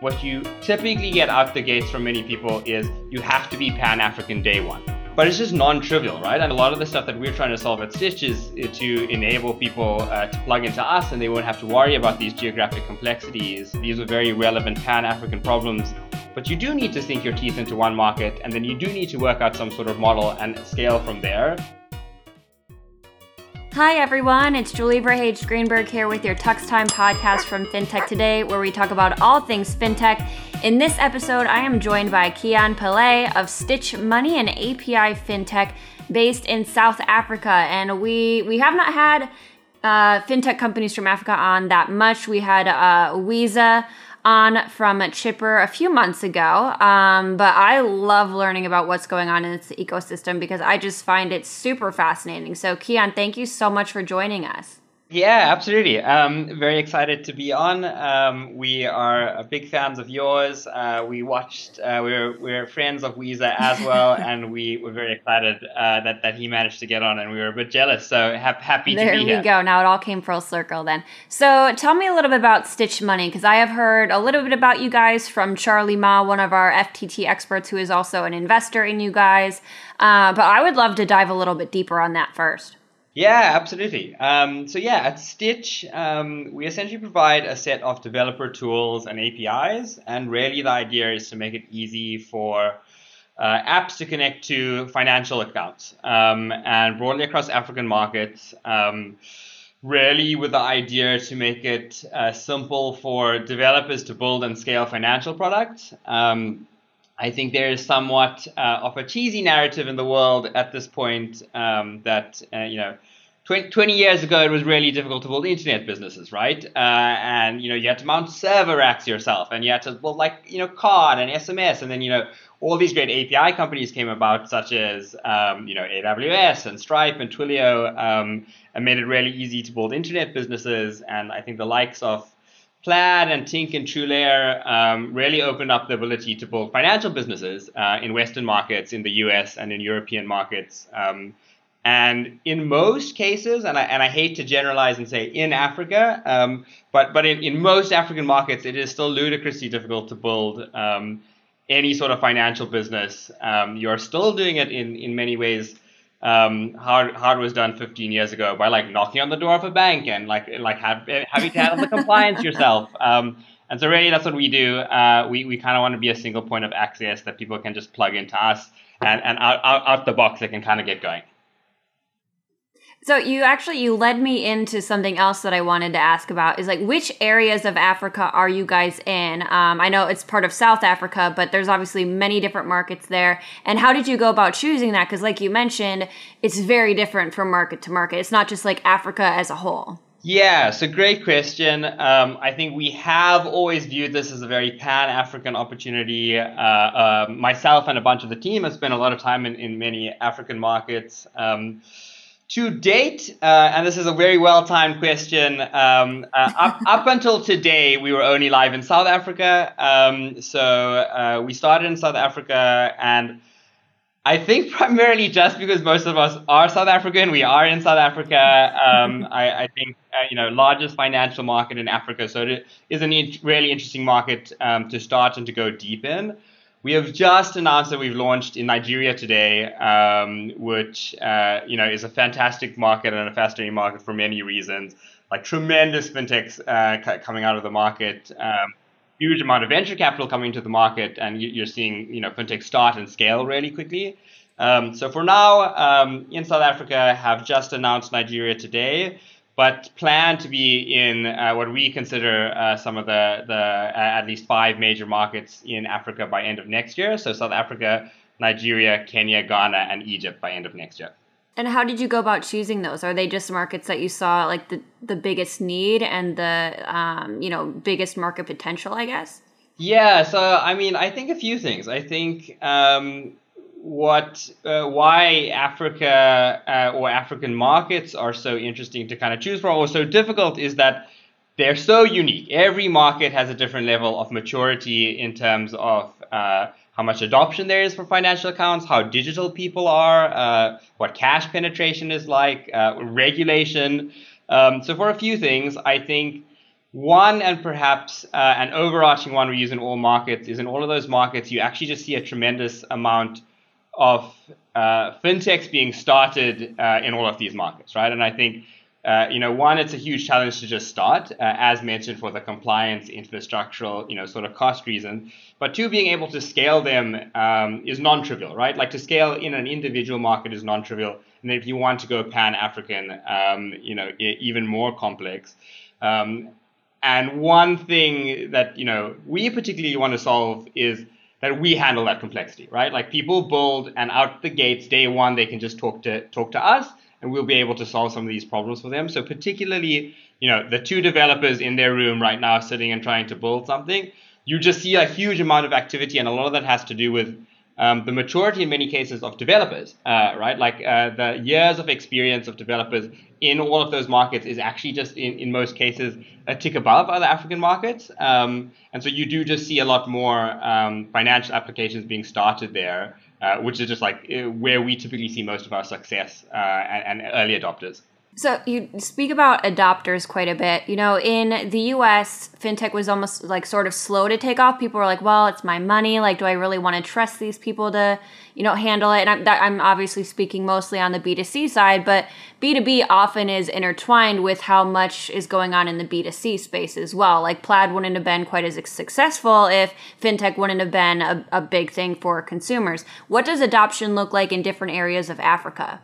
what you typically get out the gates from many people is you have to be Pan African day one. But it's just non trivial, right? And a lot of the stuff that we're trying to solve at Stitch is to enable people uh, to plug into us and they won't have to worry about these geographic complexities. These are very relevant Pan African problems. But you do need to sink your teeth into one market and then you do need to work out some sort of model and scale from there. Hi, everyone. It's Julie Verhage Greenberg here with your Tux Time podcast from FinTech Today, where we talk about all things FinTech. In this episode, I am joined by Kian Pillay of Stitch Money and API FinTech based in South Africa. And we, we have not had uh, FinTech companies from Africa on that much. We had uh, Weeza on from Chipper a few months ago. Um, but I love learning about what's going on in this ecosystem because I just find it super fascinating. So, Kian, thank you so much for joining us. Yeah, absolutely. Um, very excited to be on. Um, we are big fans of yours. Uh, we watched. Uh, we're we're friends of Weezer as well, and we were very excited uh, that that he managed to get on, and we were a bit jealous. So ha- happy there to be here. There we go. Now it all came full circle. Then, so tell me a little bit about Stitch Money because I have heard a little bit about you guys from Charlie Ma, one of our FTT experts, who is also an investor in you guys. Uh, but I would love to dive a little bit deeper on that first. Yeah, absolutely. Um, so yeah, at Stitch, um, we essentially provide a set of developer tools and APIs, and really the idea is to make it easy for uh, apps to connect to financial accounts, um, and broadly across African markets. Um, really, with the idea to make it uh, simple for developers to build and scale financial products. Um, I think there is somewhat uh, of a cheesy narrative in the world at this point um, that, uh, you know, 20, 20, years ago it was really difficult to build internet businesses, right? Uh, and, you know, you had to mount server racks yourself and you had to build like, you know, card and SMS. And then, you know, all these great API companies came about, such as, um, you know, AWS and Stripe and Twilio, um, and made it really easy to build internet businesses. And I think the likes of Plaid and Tink and TrueLayer um, really opened up the ability to build financial businesses uh, in Western markets, in the US, and in European markets. Um, and in most cases, and I, and I hate to generalize and say in Africa, um, but, but in, in most African markets, it is still ludicrously difficult to build um, any sort of financial business. Um, you're still doing it in, in many ways um, hard hard was done 15 years ago by like knocking on the door of a bank and like like have, having to handle the compliance yourself. Um, and so really that's what we do. Uh, we we kind of want to be a single point of access that people can just plug into us and and out, out, out the box they can kind of get going. So you actually you led me into something else that I wanted to ask about is like which areas of Africa are you guys in? Um, I know it's part of South Africa, but there's obviously many different markets there. And how did you go about choosing that? Because like you mentioned, it's very different from market to market. It's not just like Africa as a whole. Yeah, so great question. Um, I think we have always viewed this as a very pan African opportunity. Uh, uh, myself and a bunch of the team have spent a lot of time in, in many African markets. Um, to date, uh, and this is a very well timed question, um, uh, up, up until today, we were only live in South Africa. Um, so uh, we started in South Africa, and I think primarily just because most of us are South African, we are in South Africa. Um, I, I, think, uh, you know, largest financial market in Africa. So it is a really interesting market um, to start and to go deep in. We have just announced that we've launched in Nigeria today, um, which uh, you know is a fantastic market and a fascinating market for many reasons. Like tremendous fintechs uh, coming out of the market, um, huge amount of venture capital coming to the market, and you're seeing you know fintech start and scale really quickly. Um, so for now, um, in South Africa, have just announced Nigeria today but plan to be in uh, what we consider uh, some of the, the uh, at least five major markets in Africa by end of next year. So South Africa, Nigeria, Kenya, Ghana, and Egypt by end of next year. And how did you go about choosing those? Are they just markets that you saw like the, the biggest need and the um, you know biggest market potential? I guess. Yeah. So I mean, I think a few things. I think um, what uh, why Africa uh, or African markets are so interesting to kind of choose from or so difficult is that they're so unique. Every market has a different level of maturity in terms of uh, how much adoption there is for financial accounts, how digital people are, uh, what cash penetration is like, uh, regulation. Um, so for a few things, I think one and perhaps uh, an overarching one we use in all markets is in all of those markets you actually just see a tremendous amount of uh, fintechs being started uh, in all of these markets, right? And I think uh, you know, one, it's a huge challenge to just start, uh, as mentioned, for the compliance, infrastructural, you know, sort of cost reason. But two, being able to scale them um, is non-trivial, right? Like to scale in an individual market is non-trivial, and if you want to go pan-African, um, you know, even more complex. Um, and one thing that you know we particularly want to solve is that we handle that complexity, right? Like people build, and out the gates, day one, they can just talk to talk to us and we'll be able to solve some of these problems for them. So particularly, you know, the two developers in their room right now sitting and trying to build something, you just see a huge amount of activity, and a lot of that has to do with um, the maturity in many cases of developers, uh, right? Like uh, the years of experience of developers in all of those markets is actually just in, in most cases a tick above other African markets. Um, and so you do just see a lot more um, financial applications being started there uh, which is just like uh, where we typically see most of our success uh, and, and, early adopters. So you speak about adopters quite a bit. You know, in the U.S., fintech was almost like sort of slow to take off. People were like, "Well, it's my money. Like, do I really want to trust these people to, you know, handle it?" And I'm, that, I'm obviously speaking mostly on the B2C side, but B2B often is intertwined with how much is going on in the B2C space as well. Like, Plaid wouldn't have been quite as successful if fintech wouldn't have been a, a big thing for consumers. What does adoption look like in different areas of Africa?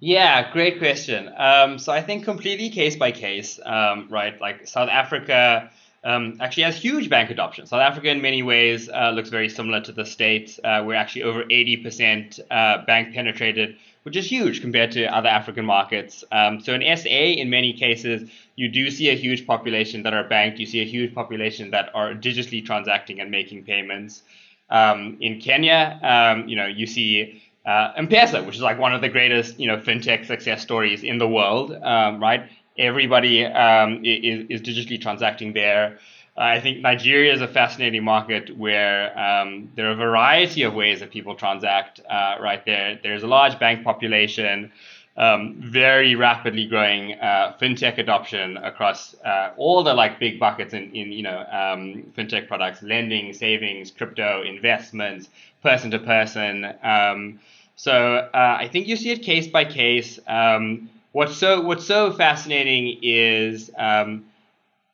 Yeah, great question. Um, so I think completely case by case, um, right? Like South Africa um, actually has huge bank adoption. South Africa, in many ways, uh, looks very similar to the States. Uh, we're actually over 80% uh, bank penetrated, which is huge compared to other African markets. Um, so in SA, in many cases, you do see a huge population that are banked. You see a huge population that are digitally transacting and making payments. Um, in Kenya, um, you know, you see uh, M-Pesa, which is like one of the greatest, you know, fintech success stories in the world, um, right? Everybody um, is, is digitally transacting there. I think Nigeria is a fascinating market where um, there are a variety of ways that people transact. Uh, right there, there's a large bank population, um, very rapidly growing uh, fintech adoption across uh, all the like big buckets in, in you know um, fintech products, lending, savings, crypto, investments, person to person. So uh, I think you see it case by case. Um, what's so what's so fascinating is um,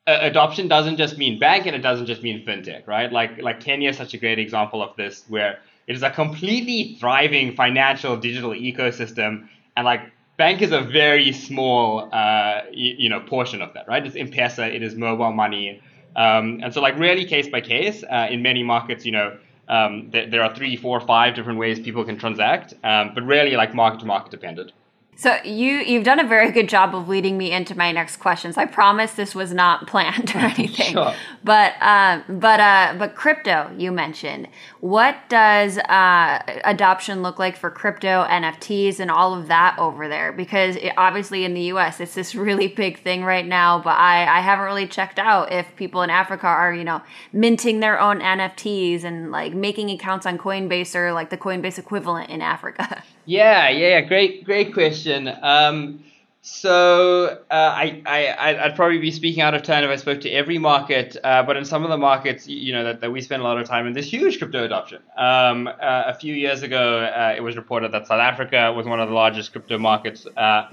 adoption doesn't just mean bank and it doesn't just mean fintech, right? Like like Kenya is such a great example of this, where it is a completely thriving financial digital ecosystem, and like bank is a very small uh, you, you, know portion of that, right? It's M-Pesa, it is mobile money, um, and so like really case by case. Uh, in many markets, you know, um, th- there are three, four, five different ways people can transact, um, but really like market to market dependent. So you you've done a very good job of leading me into my next questions. I promise this was not planned or anything. sure. But uh, but uh, but crypto you mentioned. What does uh, adoption look like for crypto NFTs and all of that over there? Because it, obviously in the U.S. it's this really big thing right now. But I I haven't really checked out if people in Africa are you know minting their own NFTs and like making accounts on Coinbase or like the Coinbase equivalent in Africa. Yeah, yeah, great, great question. Um, so uh, I, I, I'd probably be speaking out of turn if I spoke to every market, uh, but in some of the markets, you know, that, that we spend a lot of time in, there's huge crypto adoption. Um, uh, a few years ago, uh, it was reported that South Africa was one of the largest crypto markets uh,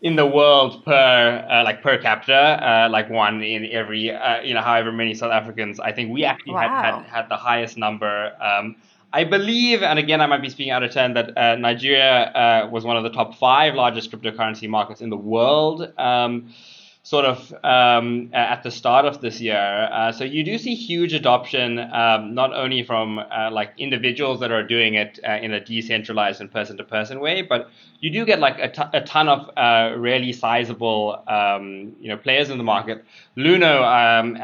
in the world per uh, like per capita, like one in every, you know, however many South Africans. I think we actually wow. had, had had the highest number. Um, I believe, and again, I might be speaking out of turn, that uh, Nigeria uh, was one of the top five largest cryptocurrency markets in the world, um, sort of um, at the start of this year. Uh, so you do see huge adoption, um, not only from uh, like individuals that are doing it uh, in a decentralized and person-to-person way, but you do get like a, t- a ton of uh, really sizable, um, you know, players in the market. Luno um,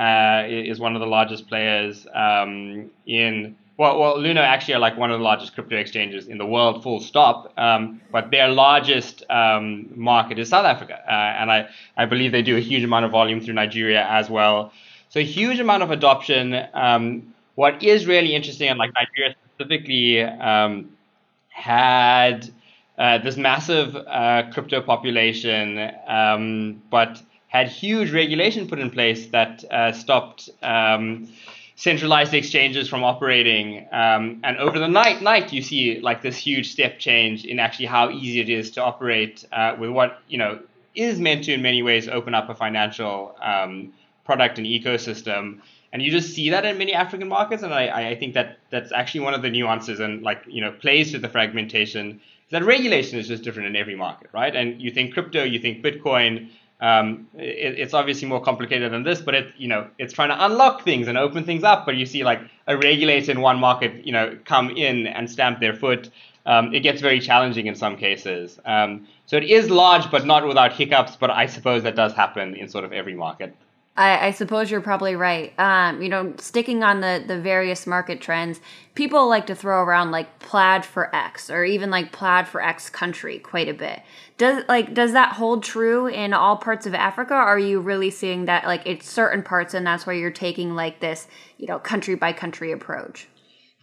is one of the largest players um, in well, well, Luno actually are like one of the largest crypto exchanges in the world, full stop. Um, but their largest um, market is South Africa, uh, and I, I believe they do a huge amount of volume through Nigeria as well. So a huge amount of adoption. Um, what is really interesting, and like Nigeria specifically, um, had uh, this massive uh, crypto population, um, but had huge regulation put in place that uh, stopped um, centralized exchanges from operating. Um, and over the night, night, you see like this huge step change in actually how easy it is to operate uh, with what you know is meant to, in many ways, open up a financial um, product and ecosystem. And you just see that in many African markets, and I, I think that that's actually one of the nuances and like you know plays to the fragmentation. That regulation is just different in every market, right? And you think crypto, you think Bitcoin, um, it, it's obviously more complicated than this, but it you know it's trying to unlock things and open things up. But you see like a regulator in one market, you know, come in and stamp their foot. Um, it gets very challenging in some cases. Um, so it is large, but not without hiccups. But I suppose that does happen in sort of every market. I, I, suppose you're probably right. Um, you know, sticking on the the various market trends, people like to throw around like plaid for X or even like plaid for X country quite a bit. Does like does that hold true in all parts of Africa? are you really seeing that like it's certain parts and that's why you're taking like this you know country by country approach?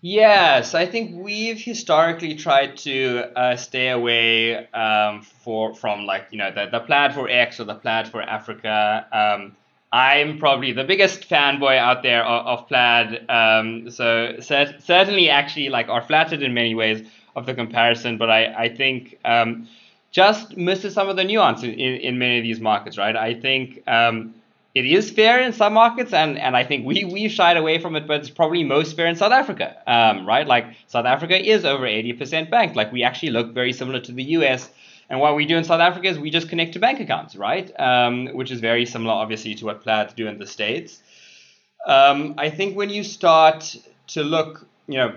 Yes, I think we've historically tried to uh, stay away um, for from like you know the the plaid for X or the plaid for Africa. Um, I'm probably the biggest fanboy out there of, of Plaid. Um, so cert- certainly, actually, like are flattered in many ways of the comparison, but I I think um, just misses some of the nuance in, in, many of these markets, right? I think um, it is fair in some markets, and, and I think we we've shied away from it, but it's probably most fair in South Africa, um, right? Like South Africa is over 80% banked. Like we actually look very similar to the US and what we do in South Africa is we just connect to bank accounts, right? Um, which is very similar, obviously, to what Plaid do in the States. Um, I think when you start to look, you know,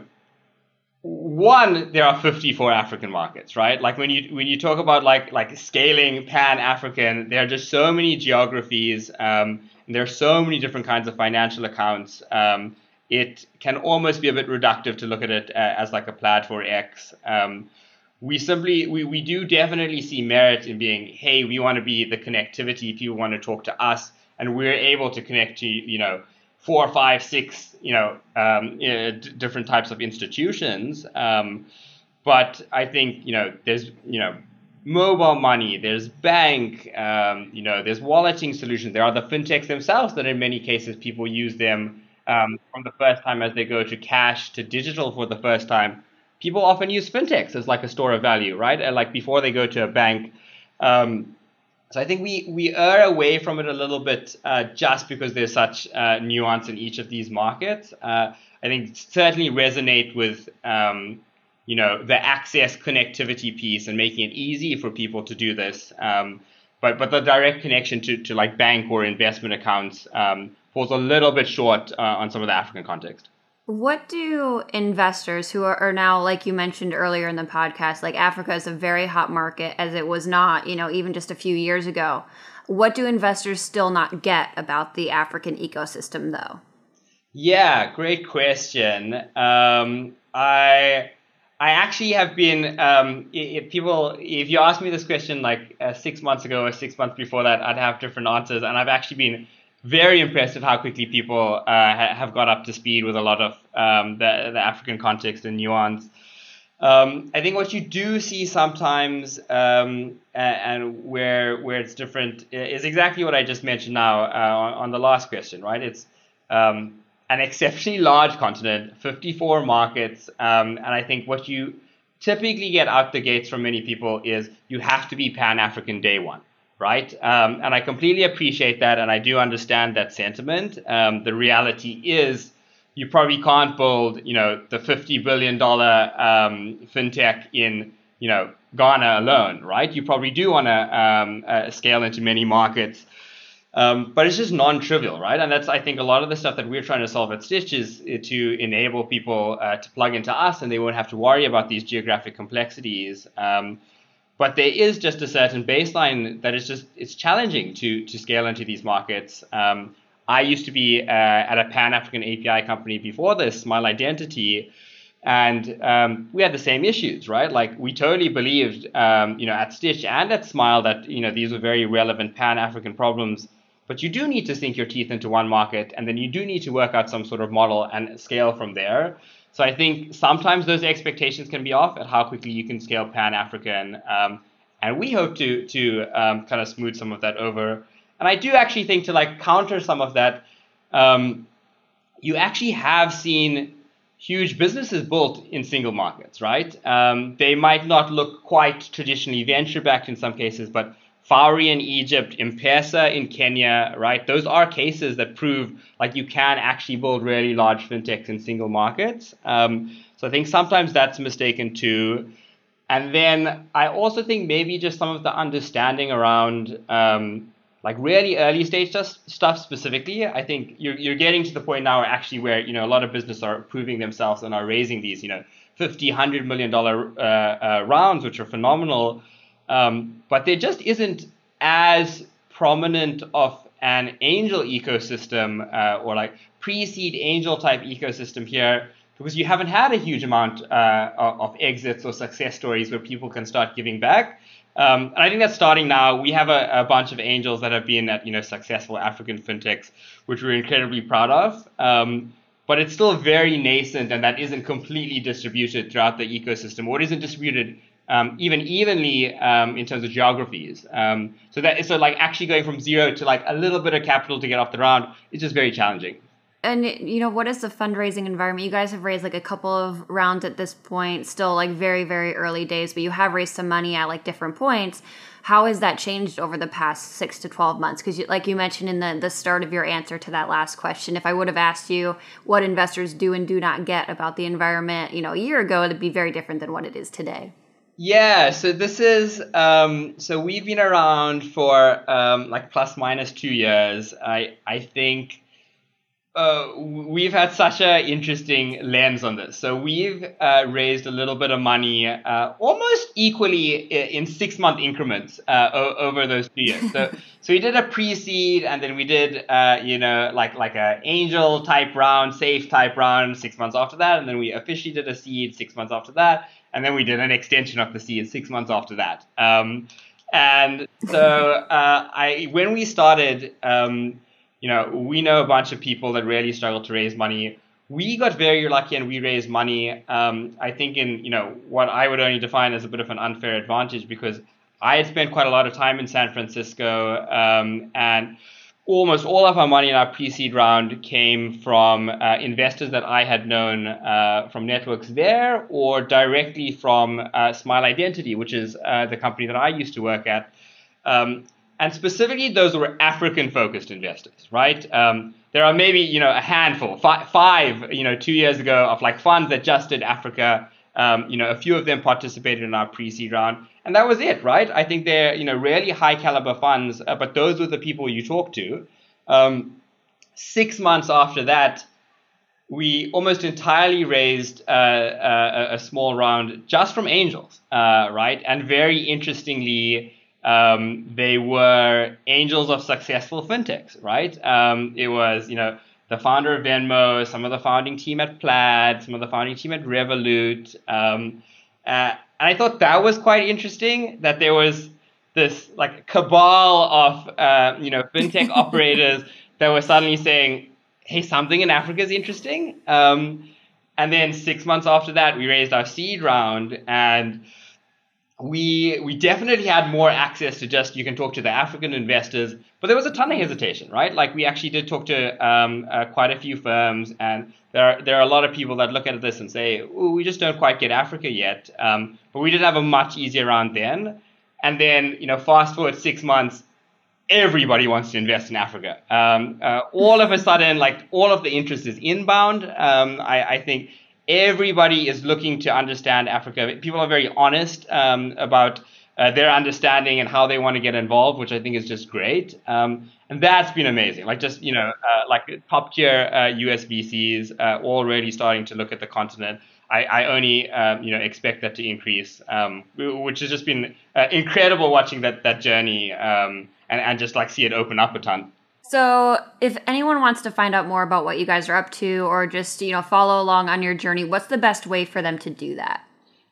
one, there are 54 African markets, right? Like when you when you talk about like like scaling pan African, there are just so many geographies. Um, and there are so many different kinds of financial accounts. Um, it can almost be a bit reductive to look at it uh, as like a plaid for X. Um, we simply we, we do definitely see merit in being hey we want to be the connectivity if you want to talk to us and we're able to connect to you know four five six you know um, uh, d- different types of institutions. Um, but i think you know there's you know mobile money there's bank um, you know there's walleting solutions. There are the fintechs themselves that in many cases people use them um, from the first time as they go to cash to digital for the first time people often use fintechs as like a store of value, right? And like before they go to a bank. Um, so I think we we err away from it a little bit uh, just because there's such uh, nuance in each of these markets. Uh, I think certainly resonate with um, you know the access connectivity piece and making it easy for people to do this. Um, but but the direct connection to, to like bank or investment accounts um, falls a little bit short uh, on some of the African context. What do investors who are, are, now, like you mentioned earlier in the podcast, like Africa is a very hot market as it was not, you know, even just a few years ago. What do investors still not get about the African ecosystem, though? Yeah, great question. Um, I I actually have been um, if people if you asked me this question like uh, six months ago or six months before that, I'd have different answers, and I've actually been very impressive how quickly people uh, ha- have got up to speed with a lot of um, the, the African context and nuance. Um, I think what you do see sometimes, um, and, and, where where it's different, is exactly what I just mentioned now uh, on, on, the last question, right? It's um, an exceptionally large continent, 54 markets, um, and I think what you typically get out the gates from many people is you have to be Pan African day one right? Um, and I completely appreciate that, and I do understand that sentiment. Um, the reality is, you probably can't build, you know, the fifty billion dollar um, fintech in, you know, Ghana alone, right? You probably do want to um, uh, scale into many markets. Um, but it's just non-trivial, right? And that's, I think, a lot of the stuff that we're trying to solve at Stitch is uh, to enable people uh, to plug into us, and they won't have to worry about these geographic complexities. Um, but there is just a certain baseline that is just it's challenging to to scale into these markets. Um, I used to be uh, at a Pan African API company before this, Smile Identity, and um, we had the same issues, right? Like we totally believed, um, you know, at Stitch and at Smile that you know these were very relevant Pan African problems. But you do need to sink your teeth into one market, and then you do need to work out some sort of model and scale from there. So I think sometimes those expectations can be off at how quickly you can scale Pan African, um, and we hope to to um, kind of smooth some of that over. And I do actually think to like counter some of that, um, you actually have seen huge businesses built in single markets, right? Um, they might not look quite traditionally venture backed in some cases, but Fawry in Egypt, M-Pesa in Kenya, right? Those are cases that prove like you can actually build really large fintechs in single markets. Um, so I think sometimes that's mistaken too. And then I also think maybe just some of the understanding around um, like really early stage stuff specifically, I think you're, you're getting to the point now actually where, you know, a lot of businesses are proving themselves and are raising these, you know, 50, 100 million dollar uh, uh, rounds, which are phenomenal. Um, but there just isn't as prominent of an angel ecosystem uh, or like pre-seed angel type ecosystem here because you haven't had a huge amount uh, of exits or success stories where people can start giving back. Um, and I think that's starting now. We have a, a, bunch of angels that have been at you know successful African fintechs, which we're incredibly proud of. Um, but it's still very nascent, and that isn't completely distributed throughout the ecosystem, or isn't distributed um, even evenly um, in terms of geographies. Um, so that so like actually going from zero to like a little bit of capital to get off the ground is just very challenging. And you know, what is the fundraising environment? You guys have raised like a couple of rounds at this point, still like very, very early days, but you have raised some money at like different points. How has that changed over the past six to 12 months? Because, like you mentioned in the, the start of your answer to that last question, if I would have asked you what investors do and do not get about the environment, you know, a year ago, it'd be very different than what it is today. Yeah, so this is um, so we've been around for um, like plus minus two years. I I think uh, we've had such an interesting lens on this. So we've uh, raised a little bit of money, uh, almost equally in six month increments uh, o- over those two years. So, so we did a pre-seed, and then we did, uh, you know, like like a angel type round, safe type round, six months after that, and then we officially did a seed six months after that, and then we did an extension of the seed six months after that. Um, and so uh, I, when we started. Um, you know, we know a bunch of people that really struggle to raise money. We got very lucky and we raised money. Um, I think in you know what I would only define as a bit of an unfair advantage because I had spent quite a lot of time in San Francisco um, and almost all of our money in our pre-seed round came from uh, investors that I had known uh, from networks there or directly from uh, Smile Identity, which is uh, the company that I used to work at. Um, and specifically those were African focused investors, right? Um, there are maybe you know a handful, five, five, you know, two years ago of like funds that just did Africa. Um, you know, a few of them participated in our pre-seed round, and that was it, right? I think they're you know really high caliber funds, uh, but those were the people you talk to. Um, six months after that, we almost entirely raised uh, uh a, a, small round just from angels, uh, right? And very interestingly um, they were angels of successful fintechs, right? Um, it was, you know, the founder of Venmo, some of the founding team at Plaid, some of the founding team at Revolut. Um, uh, and I thought that was quite interesting that there was this like cabal of, uh, you know, fintech operators that were suddenly saying, hey, something in Africa is interesting. Um, and then six months after that, we raised our seed round and we we definitely had more access to just you can talk to the African investors, but there was a ton of hesitation, right? Like we actually did talk to um, uh, quite a few firms, and there are, there are a lot of people that look at this and say, we just don't quite get Africa yet. Um, but we did have a much easier round then, and then you know fast forward six months, everybody wants to invest in Africa. Um, uh, all of a sudden, like all of the interest is inbound. Um, I, I think everybody is looking to understand Africa. People are very honest um, about uh, their understanding and how they want to get involved, which I think is just great. Um, and that's been amazing. Like just you know, uh, like top tier uh, US VCs uh, already starting to look at the continent. I, I only um, you know expect that to increase, um, which has just been uh, incredible watching that that journey um, and and just like see it open up a ton. So, if anyone wants to find out more about what you guys are up to or just, you know, follow along on your journey, what's the best way for them to do that?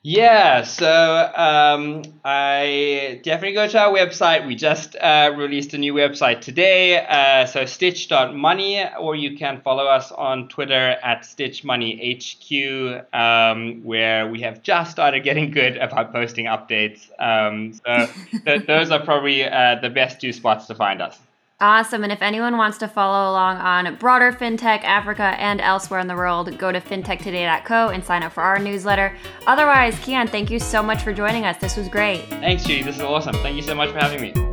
Yeah, so um, I definitely go to our website. We just uh, released a new website today. Uh, so stitch.money, or you can follow us on Twitter at StitchMoneyHQ, um, where we have just started getting good about posting updates. Um, so th- those are probably uh, the best two spots to find us. Awesome. And if anyone wants to follow along on broader fintech, Africa, and elsewhere in the world, go to fintechtoday.co and sign up for our newsletter. Otherwise, Kian, thank you so much for joining us. This was great. Thanks, Judy. This is awesome. Thank you so much for having me.